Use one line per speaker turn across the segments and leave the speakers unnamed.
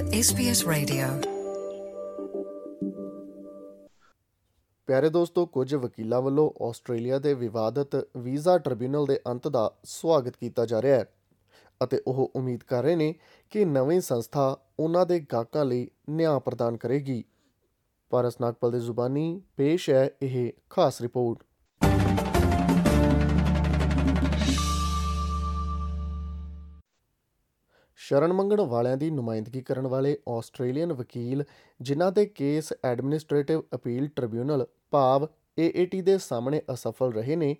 SBS Radio.
ਪਿਆਰੇ ਦੋਸਤੋ, ਕੁਝ ਵਕੀਲਾਂ ਵੱਲੋਂ ਆਸਟ੍ਰੇਲੀਆ ਦੇ ਵਿਵਾਦਤ ਵੀਜ਼ਾ ਟ੍ਰਿਬਿਊਨਲ ਦੇ ਅੰਤ ਦਾ ਸਵਾਗਤ ਕੀਤਾ ਜਾ ਰਿਹਾ ਹੈ ਅਤੇ ਉਹ ਉਮੀਦ ਕਰ ਰਹੇ ਨੇ ਕਿ ਨਵੀਂ ਸੰਸਥਾ ਉਹਨਾਂ ਦੇ ਗਾਹਕਾਂ ਲਈ ਨਿਆਂ ਪ੍ਰਦਾਨ ਕਰੇਗੀ ਪਾਰਸ ਨਾਗਪਲ ਦੀ ਜ਼ੁਬਾਨੀ, ਪੇਸ਼ ਹੈ ਇਹ ਖਾਸ ਰਿਪੋਰਟ ਸ਼ਰਨ ਮੰਗਣ ਵਾਲਿਆਂ ਦੀ ਨੁਮਾਇੰਦਗੀ ਕਰਨ ਵਾਲੇ ਆਸਟ੍ਰੇਲੀਅਨ ਵਕੀਲ, ਜਿਨ੍ਹਾਂ ਦੇ ਕੇਸ ਐਡਮਿਨਿਸਟ੍ਰੇਟਿਵ ਅਪੀਲ ਟ੍ਰਿਬਿਊਨਲ ਭਾਵ AAT ਦੇ ਸਾਹਮਣੇ ਅਸਫਲ ਰਹੇ ਨੇ,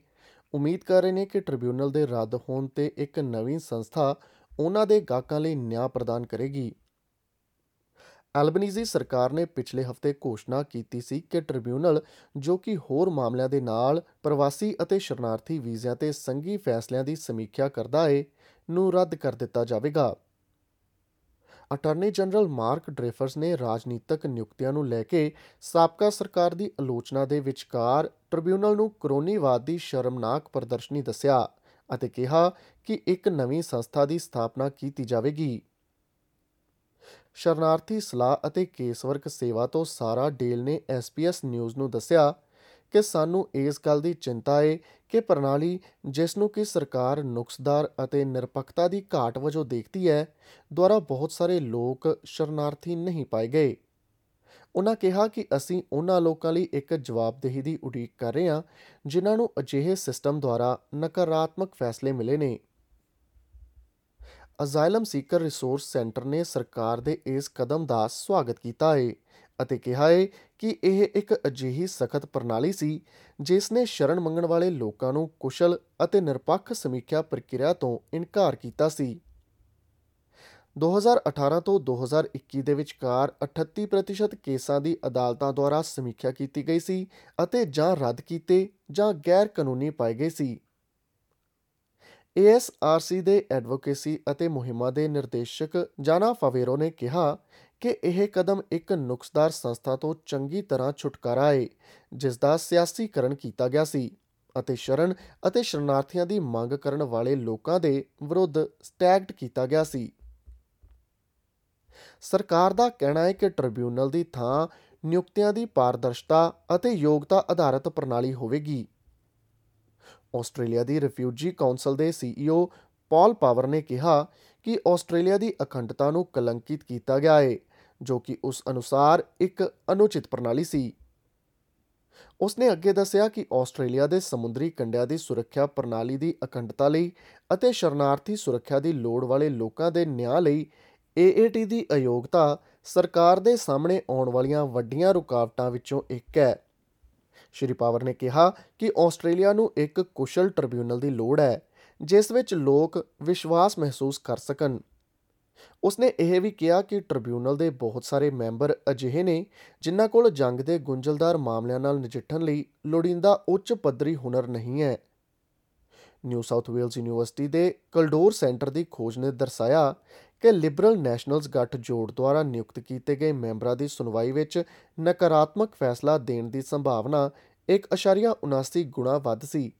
ਉਮੀਦ ਕਰ ਰਹੇ ਨੇ ਕਿ ਟ੍ਰਿਬਿਊਨਲ ਦੇ ਰੱਦ ਹੋਣ ਤੇ ਇੱਕ ਨਵੀਂ ਸੰਸਥਾ ਉਹਨਾਂ ਦੇ ਗਾਹਕਾਂ ਲਈ ਨਿਆਂ ਪ੍ਰਦਾਨ ਕਰੇਗੀ। ਐਲਬਨੀਜ਼ੀ ਸਰਕਾਰ ਨੇ ਪਿਛਲੇ ਹਫ਼ਤੇ ਘੋਸ਼ਣਾ ਕੀਤੀ ਸੀ ਕਿ ਟ੍ਰਿਬਿਊਨਲ, ਜੋ ਕਿ ਹੋਰ ਮਾਮਲਿਆਂ ਦੇ ਨਾਲ ਪ੍ਰਵਾਸੀ ਅਤੇ ਸ਼ਰਨਾਰਥੀ ਵੀਜ਼ਿਆਂ ਤੇ ਸੰਘੀ ਫੈਸਲਿਆਂ ਦੀ ਸਮੀਖਿਆ ਕਰਦਾ ਹੈ ਨੂੰ ਰੱਦ ਕਰ ਦਿੱਤਾ ਜਾਵੇਗਾ। ਅਟਾਰਨੀ ਜਨਰਲ ਮਾਰਕ ਡ੍ਰੇਫਰਸ ਨੇ ਰਾਜਨੀਤਿਕ ਨਿਯੁਕਤੀਆਂ ਨੂੰ ਲੈ ਕੇ ਸਾਬਕਾ ਸਰਕਾਰ ਦੀ ਆਲੋਚਨਾ ਦੇ ਵਿਚਕਾਰ ਟ੍ਰਿਬਿਊਨਲ ਨੂੰ ਕਰੋਨੀਵਾਦ ਦੀ ਸ਼ਰਮਨਾਕ ਪ੍ਰਦਰਸ਼ਨੀ ਦੱਸਿਆ ਅਤੇ ਕਿਹਾ ਕਿ ਇੱਕ ਨਵੀਂ ਸੰਸਥਾ ਦੀ ਸਥਾਪਨਾ ਕੀਤੀ ਜਾਵੇਗੀ। ਸ਼ਰਨਾਰਥੀ ਸਲਾਹ ਅਤੇ ਕੇਸਵਰਕ ਸੇਵਾ ਤੋਂ ਸਾਰਾ ਡੇਲ ਨੇ ਐਸਪੀਐਸ ਨਿਊਜ਼ ਨੂੰ ਦੱਸਿਆ ਕਿ ਸਾਨੂੰ ਇਸ ਗੱਲ ਦੀ ਚਿੰਤਾ ਹੈ ਕਿ ਪ੍ਰਣਾਲੀ ਜਿਸ ਨੂੰ ਕਿ ਸਰਕਾਰ ਨੁਕਸਦਾਰ ਅਤੇ ਨਿਰਪੱਖਤਾ ਦੀ ਘਾਟ ਵਜੋਂ ਦੇਖਦੀ ਹੈ, ਦੁਆਰਾ ਬਹੁਤ ਸਾਰੇ ਲੋਕ ਸ਼ਰਨਾਰਥੀ ਨਹੀਂ ਪਾਏ ਗਏ। ਉਹਨਾਂ ਕਿਹਾ ਕਿ ਅਸੀਂ ਉਹਨਾਂ ਲੋਕਾਂ ਲਈ ਇੱਕ ਜਵਾਬਦੇਹੀ ਦੀ ਉਡੀਕ ਕਰ ਰਹੇ ਹਾਂ, ਜਿਨ੍ਹਾਂ ਨੂੰ ਅਜਿਹੇ ਸਿਸਟਮ ਦੁਆਰਾ ਨਕਾਰਾਤਮਕ ਫੈਸਲੇ ਮਿਲੇ ਨੇ। ਅਜ਼ਾਈਲਮ ਸੀਕਰ ਰਿਸੋਰਸ ਸੈਂਟਰ ਨੇ ਸਰਕਾਰ ਦੇ ਇਸ ਕਦਮ ਦਾ ਸਵਾਗਤ ਕੀਤਾ ਹੈ ਅਤੇ ਕਿਹਾ ਹੈ ਕਿ ਇਹ ਇੱਕ ਅਜਿਹੀ ਸਖਤ ਪ੍ਰਣਾਲੀ ਸੀ, ਜਿਸ ਨੇ ਸ਼ਰਨ ਮੰਗਣ ਵਾਲੇ ਲੋਕਾਂ ਨੂੰ ਕੁਸ਼ਲ ਅਤੇ ਨਿਰਪੱਖ ਸਮੀਖਿਆ ਪ੍ਰਕਿਰਿਆ ਤੋਂ ਇਨਕਾਰ ਕੀਤਾ ਸੀ। 2018 ਤੋਂ 2021 ਦੇ ਵਿਚਕਾਰ 38% ਕੇਸਾਂ ਦੀ ਅਦਾਲਤਾਂ ਦੁਆਰਾ ਸਮੀਖਿਆ ਕੀਤੀ ਗਈ ਸੀ ਅਤੇ ਜਾਂ ਰੱਦ ਕੀਤੇ ਜਾਂ ਗੈਰ ਕਾਨੂੰਨੀ ਪਾਏ ਗਏ ਸੀ। ਏਐਸਆਰਸੀ ਦੇ ਐਡਵੋਕੇਸੀ ਅਤੇ ਮੁਹਿੰਮਾਂ ਦੇ ਨਿਰਦੇਸ਼ਕ ਜਾਨਾ ਫਾਵੇਰੋ ਨੇ ਕਿਹਾ ਕਿ ਇਹ ਕਦਮ ਇੱਕ ਨੁਕਸਦਾਰ ਸੰਸਥਾ ਤੋਂ ਚੰਗੀ ਤਰ੍ਹਾਂ ਛੁਟਕਾਰਾ ਹੈ ਜਿਸ ਦਾ ਸਿਆਸੀਕਰਨ ਕੀਤਾ ਗਿਆ ਸੀ ਅਤੇ ਸ਼ਰਨ ਅਤੇ ਸ਼ਰਨਾਰਥੀਆਂ ਦੀ ਮੰਗ ਕਰਨ ਵਾਲੇ ਲੋਕਾਂ ਦੇ ਵਿਰੁੱਧ ਸਟੈਗਡ ਕੀਤਾ ਗਿਆ ਸੀ। ਸਰਕਾਰ ਦਾ ਕਹਿਣਾ ਹੈ ਕਿ ਟ੍ਰਿਬਿਊਨਲ ਦੀ ਥਾਂ ਨਿਯੁਕਤੀਆਂ ਦੀ ਪਾਰਦਰਸ਼ਤਾ ਅਤੇ ਯੋਗਤਾ ਆਧਾਰਿਤ ਪ੍ਰਣਾਲੀ ਹੋਵੇਗੀ। ਆਸਟ੍ਰੇਲੀਆ ਦੀ ਰਿਫਿਊਜੀ ਕਾਉਂਸਲ ਦੇ ਸੀਈਓ ਪਾਲ ਪਾਵਰ ਨੇ ਕਿਹਾ ਕਿ ਆਸਟ੍ਰੇਲੀਆ ਦੀ ਅਖੰਡਤਾ ਨੂੰ ਕਲੰਕਿਤ ਕੀਤਾ ਗਿਆ ਹੈ ਜੋ ਕਿ ਉਸ ਅਨੁਸਾਰ ਇੱਕ ਅਨੁਚਿਤ ਪ੍ਰਣਾਲੀ ਸੀ। ਉਸਨੇ ਅੱਗੇ ਦੱਸਿਆ ਕਿ ਆਸਟ੍ਰੇਲੀਆ ਦੇ ਸਮੁੰਦਰੀ ਕੰਢਿਆਂ ਦੀ ਸੁਰੱਖਿਆ ਪ੍ਰਣਾਲੀ ਦੀ ਅਖੰਡਤਾ ਲਈ ਅਤੇ ਸ਼ਰਨਾਰਥੀ ਸੁਰੱਖਿਆ ਦੀ ਲੋੜ ਵਾਲੇ ਲੋਕਾਂ ਦੇ ਨਿਆਂ ਲਈ AAT ਦੀ ਅਯੋਗਤਾ ਸਰਕਾਰ ਦੇ ਸਾਹਮਣੇ ਆਉਣ ਵਾਲੀਆਂ ਵੱਡੀਆਂ ਰੁਕਾਵਟਾਂ ਵਿੱਚੋਂ ਇੱਕ ਹੈ। ਸ਼੍ਰੀ ਪਾਵਰ ਨੇ ਕਿਹਾ ਕਿ ਆਸਟ੍ਰੇਲੀਆ ਨੂੰ ਇੱਕ ਕੁਸ਼ਲ ਟ੍ਰਿਬਿਊਨਲ ਦੀ ਲੋੜ ਹੈ, ਜਿਸ ਵਿੱਚ ਲੋਕ ਵਿਸ਼ਵਾਸ ਮਹਿਸੂਸ ਕਰ ਸਕਣ। ਉਸਨੇ ਇਹ ਵੀ ਕਿਹਾ ਕਿ ਟ੍ਰਿਬਿਊਨਲ ਦੇ ਬਹੁਤ ਸਾਰੇ ਮੈਂਬਰ ਅਜਿਹੇ ਨੇ ਜਿਨ੍ਹਾਂ ਕੋਲ ਜੰਗ ਦੇ ਗੁੰਝਲਦਾਰ ਮਾਮਲਿਆਂ ਨਾਲ ਨਜਿੱਠਣ ਲਈ ਲੋੜੀਂਦਾ ਉੱਚ ਪੱਧਰੀ ਹੁਨਰ ਨਹੀਂ ਹੈ। ਨਿਊ ਸਾਊਥ ਵੇਲਜ਼ ਯੂਨੀਵਰਸਿਟੀ ਦੇ ਕਲਡੋਰ ਸੈਂਟਰ ਦੀ ਖੋਜ ਨੇ ਦਰਸਾਇਆ ਕਿ ਲਿਬਰਲ ਨੈਸ਼ਨਲਜ਼ ਗੱਠ ਜੋੜ ਦੁਆਰਾ ਨਿਯੁਕਤ ਕੀਤੇ ਗਏ ਮੈਂਬਰਾਂ ਦੀ ਸੁਣਵਾਈ ਵਿੱਚ ਨਕਾਰਾਤਮਕ ਫੈਸਲਾ ਦੇਣ ਦੀ ਸੰਭਾਵਨਾ 1.79 ਗੁਣਾ ਵੱਧ ਸੀ।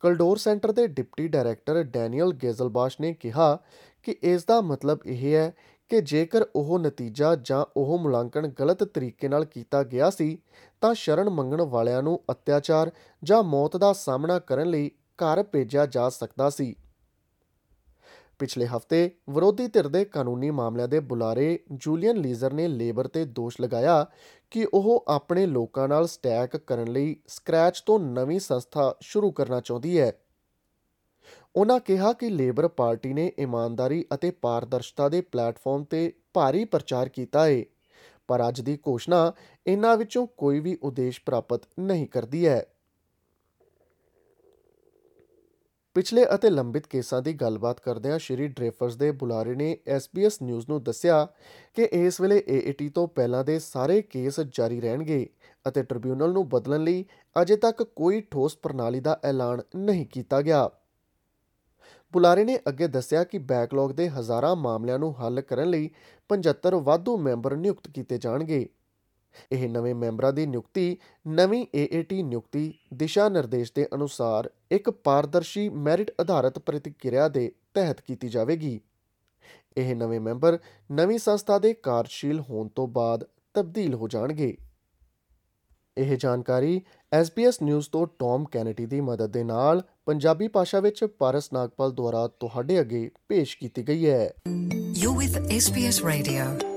ਕਲਡੋਰ ਸੈਂਟਰ ਦੇ ਡਿਪਟੀ ਡਾਇਰੈਕਟਰ ਡੈਨੀਅਲ ਗੇਜ਼ਲਬਾਸ਼ ਨੇ ਕਿਹਾ ਕਿ ਇਸ ਦਾ ਮਤਲਬ ਇਹ ਹੈ ਕਿ ਜੇਕਰ ਉਹ ਨਤੀਜਾ ਜਾਂ ਉਹ ਮੁਲਾਂਕਣ ਗਲਤ ਤਰੀਕੇ ਨਾਲ ਕੀਤਾ ਗਿਆ ਸੀ, ਤਾਂ ਸ਼ਰਨ ਮੰਗਣ ਵਾਲਿਆਂ ਨੂੰ ਅਤਿਆਚਾਰ ਜਾਂ ਮੌਤ ਦਾ ਸਾਹਮਣਾ ਕਰਨ ਲਈ ਘਰ ਭੇਜਿਆ ਜਾ ਸਕਦਾ ਸੀ। ਪਿਛਲੇ ਹਫ਼ਤੇ ਵਿਰੋਧੀ ਧਿਰ ਦੇ ਕਾਨੂੰਨੀ ਮਾਮਲਿਆਂ ਦੇ ਬੁਲਾਰੇ ਜੂਲੀਅਨ ਲੀਜ਼ਰ ਨੇ ਲੇਬਰ ਤੇ ਦੋਸ਼ ਲਗਾਇਆ ਕਿ ਉਹ ਆਪਣੇ ਲੋਕਾਂ ਨਾਲ ਸਟੈਕ ਕਰਨ ਲਈ ਸਕ੍ਰੈਚ ਤੋਂ ਨਵੀਂ ਸੰਸਥਾ ਸ਼ੁਰੂ ਕਰਨਾ ਚਾਹੁੰਦੀ ਹੈ। ਉਹਨਾਂ ਕਿਹਾ ਕਿ ਲੇਬਰ ਪਾਰਟੀ ਨੇ ਇਮਾਨਦਾਰੀ ਅਤੇ ਪਾਰਦਰਸ਼ਤਾ ਦੇ ਪਲੇਟਫਾਰਮ ਤੇ ਭਾਰੀ ਪ੍ਰਚਾਰ ਕੀਤਾ ਹੈ, ਪਰ ਅੱਜ ਦੀ ਘੋਸ਼ਣਾ ਇਹਨਾਂ ਵਿੱਚੋਂ ਕੋਈ ਵੀ ਉਦੇਸ਼ ਪ੍ਰਾਪਤ ਨਹੀਂ ਕਰਦੀ ਹੈ। ਪਿਛਲੇ ਅਤੇ ਲੰਬਿਤ ਕੇਸਾਂ ਦੀ ਗੱਲਬਾਤ ਕਰਦਿਆਂ ਸ਼੍ਰੀ ਡ੍ਰੇਫਰਸ ਦੇ ਬੁਲਾਰੇ ਨੇ SBS ਨਿਊਜ਼ ਨੂੰ ਦੱਸਿਆ ਕਿ ਇਸ ਵੇਲੇ AAT ਤੋਂ ਪਹਿਲਾਂ ਦੇ ਸਾਰੇ ਕੇਸ ਜਾਰੀ ਰਹਿਣਗੇ ਅਤੇ ਟ੍ਰਿਬਿਊਨਲ ਨੂੰ ਬਦਲਣ ਲਈ ਅਜੇ ਤੱਕ ਕੋਈ ਠੋਸ ਪ੍ਰਣਾਲੀ ਦਾ ਐਲਾਨ ਨਹੀਂ ਕੀਤਾ ਗਿਆ। ਬੁਲਾਰੇ ਨੇ ਅੱਗੇ ਦੱਸਿਆ ਕਿ ਬੈਕਲੌਗ ਦੇ ਹਜ਼ਾਰਾਂ ਮਾਮਲਿਆਂ ਨੂੰ ਹੱਲ ਕਰਨ ਲਈ 75 ਵਾਧੂ ਮੈਂਬਰ ਨਿਯੁਕਤ ਕੀਤੇ ਜਾਣਗੇ। ਇਹ ਨਵੇਂ ਮੈਂਬਰਾਂ ਦੀ ਨਿਯੁਕਤੀ, ਨਵੀਂ AAT ਨਿਯੁਕਤੀ, ਦਿਸ਼ਾ ਨਿਰਦੇਸ਼ ਦੇ ਅਨੁਸਾਰ ਇੱਕ ਪਾਰਦਰਸ਼ੀ ਮੈਰਿਟ ਆਧਾਰਿਤ ਪ੍ਰਤੀਕਿਰਿਆ ਦੇ ਤਹਿਤ ਕੀਤੀ ਜਾਵੇਗੀ। ਇਹ ਨਵੇਂ ਮੈਂਬਰ ਨਵੀਂ ਸੰਸਥਾ ਦੇ ਕਾਰਜਸ਼ੀਲ ਹੋਣ ਤੋਂ ਬਾਅਦ ਤਬਦੀਲ ਹੋ ਜਾਣਗੇ। ਇਹ ਜਾਣਕਾਰੀ SBS ਨਿਊਜ਼ ਤੋਂ ਟੌਮ ਕੈਨੇਡੀ ਦੀ ਮਦਦ ਦੇ ਨਾਲ ਪੰਜਾਬੀ ਭਾਸ਼ਾ ਵਿੱਚ ਪਾਰਸ ਨਾਗਪਾਲ ਦੁਆਰਾ ਤੁਹਾਡੇ ਅੱਗੇ ਪੇਸ਼ ਕੀਤੀ ਗਈ ਹੈ।
You're with SBS Radio.